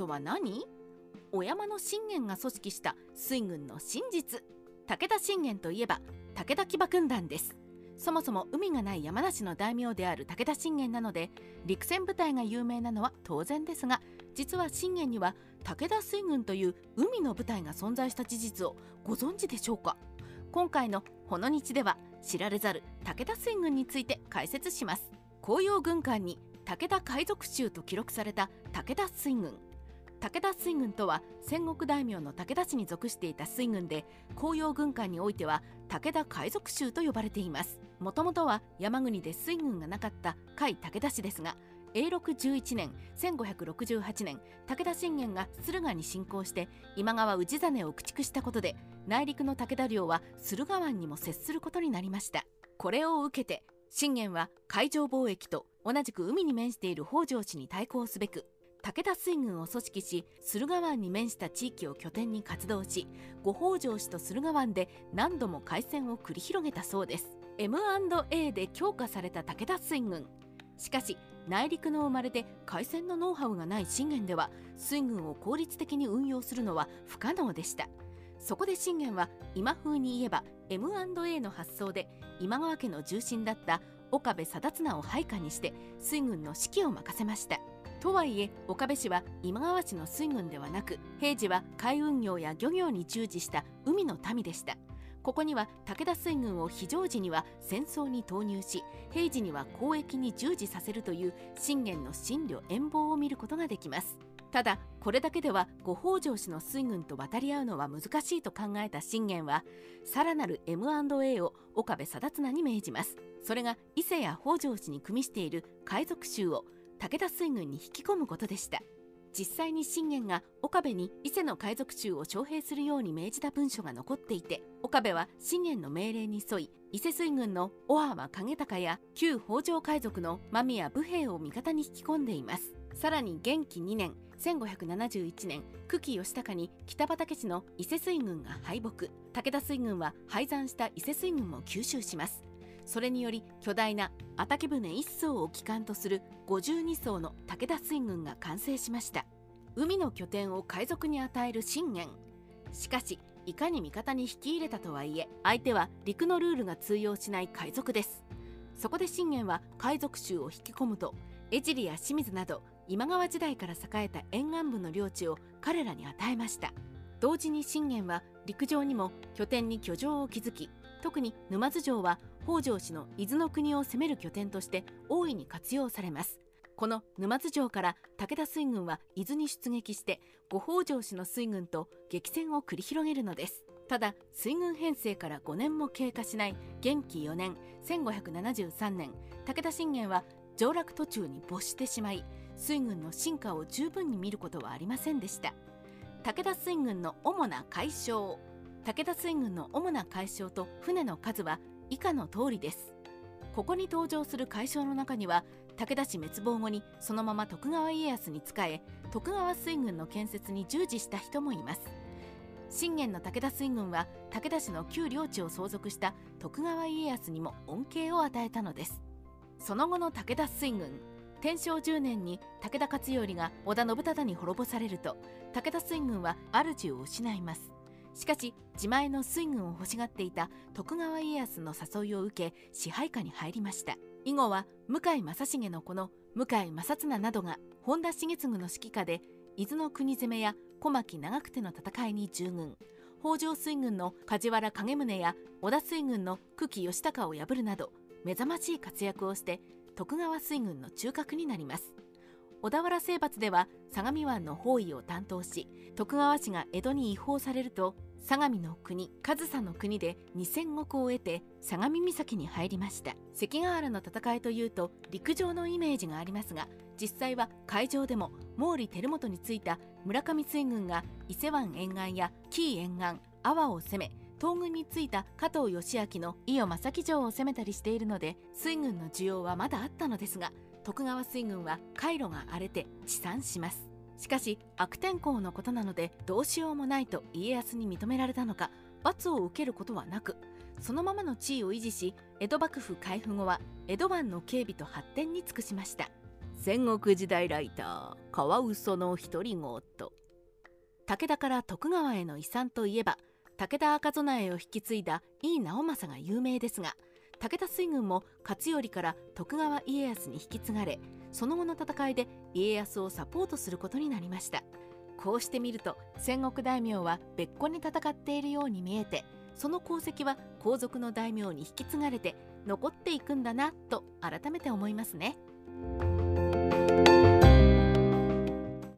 とは何？お山の信玄が組織した水軍の真実。武田信玄といえば武田騎馬軍団です。そもそも海がない山梨の大名である武田信玄なので陸戦部隊が有名なのは当然ですが実は信玄には武田水軍という海の部隊が存在した事実をご存知でしょうか？今回の「ほの日」では知られざる武田水軍について解説します。紅葉軍艦に武田海賊衆と記録された武田水軍。武田水軍とは戦国大名の武田氏に属していた水軍で紅葉軍艦においては武田海賊衆と呼ばれています。もともとは山国で水軍がなかった甲斐武田氏ですが永禄11年1568年武田信玄が駿河に侵攻して今川氏真を駆逐したことで内陸の武田領は駿河湾にも接することになりました。これを受けて信玄は海上貿易と同じく海に面している北条氏に対抗すべく武田水軍を組織し駿河湾に面した地域を拠点に活動し五北条氏と駿河湾で何度も海戦を繰り広げたそうです。M&A で強化された武田水軍。しかし内陸の生まれで海戦のノウハウがない信玄では水軍を効率的に運用するのは不可能でした。そこで信玄は今風に言えば M&A の発想で今川家の重臣だった岡部貞綱を配下にして水軍の指揮を任せました。とはいえ岡部氏は今川氏の水軍ではなく平時は海運業や漁業に従事した海の民でした。ここには武田水軍を非常時には戦争に投入し平時には交易に従事させるという信玄の真慮遠望を見ることができます。ただこれだけでは五北条氏の水軍と渡り合うのは難しいと考えた信玄はさらなる M&A を岡部貞綱に命じます。それが伊勢や北条氏に組みしている海賊衆を武田水軍に引き込むことでした。実際に信玄が岡部に伊勢の海賊衆を徴兵するように命じた文書が残っていて岡部は信玄の命令に沿い伊勢水軍の小浜景隆や旧北条海賊の間宮武兵を味方に引き込んでいます。さらに元気2年1571年久喜義高に北畠氏の伊勢水軍が敗北。武田水軍は敗残した伊勢水軍も吸収します。それにより巨大な ata 木船1艘を機関とする52艘の武田水軍が完成しました。海の拠点を海賊に与える信玄。しかしいかに味方に引き入れたとはいえ相手は陸のルールが通用しない海賊です。そこで信玄は海賊衆を引き込むと江尻や清水など今川時代から栄えた沿岸部の領地を彼らに与えました。同時に信玄は陸上にも拠点に居城を築き特に沼津城は北条氏の伊豆の国を攻める拠点として大いに活用されます。この沼津城から武田水軍は伊豆に出撃して五北条氏の水軍と激戦を繰り広げるのです。ただ水軍編成から5年も経過しない元気4年1573年武田信玄は上洛途中に没してしまい水軍の進化を十分に見ることはありませんでした。武田水軍の主な解消武田水軍の主な解消と船の数は以下の通りです。ここに登場する解消の中には武田氏滅亡後にそのまま徳川家康に仕え徳川水軍の建設に従事した人もいます。信玄の武田水軍は武田氏の旧領地を相続した徳川家康にも恩恵を与えたのです。その後の武田水軍天正10年に武田勝頼が織田信忠に滅ぼされると武田水軍は主を失います。しかし自前の水軍を欲しがっていた徳川家康の誘いを受け支配下に入りました。以後は向井正成の子の向井正綱などが本田重次の指揮下で伊豆の国攻めや小牧長久手の戦いに従軍。北条水軍の梶原景宗や織田水軍の久喜義高を破るなど目覚ましい活躍をして徳川水軍の中核になります。小田原征伐では相模湾の包囲を担当し徳川氏が江戸に違法されると相模の国上総の国で2,000石を得て相模岬に入りました。関ヶ原の戦いというと陸上のイメージがありますが実際は海上でも毛利輝元についた村上水軍が伊勢湾沿岸や紀伊沿岸阿波を攻め東軍についた加藤義明の伊予正木城を攻めたりしているので水軍の需要はまだあったのですが徳川水軍は海路が荒れて地産します。しかし悪天候のことなのでどうしようもないと家康に認められたのか罰を受けることはなくそのままの地位を維持し江戸幕府開府後は江戸湾の警備と発展に尽くしました。戦国時代ライターカワウソの独り言。武田から徳川への遺産といえば武田赤備えを引き継いだ井伊直政が有名ですが武田水軍も勝頼から徳川家康に引き継がれその後の戦いで家康をサポートすることになりましたこうして見ると戦国大名は別個に戦っているように見えてその功績は皇族の大名に引き継がれて残っていくんだなと改めて思いますね。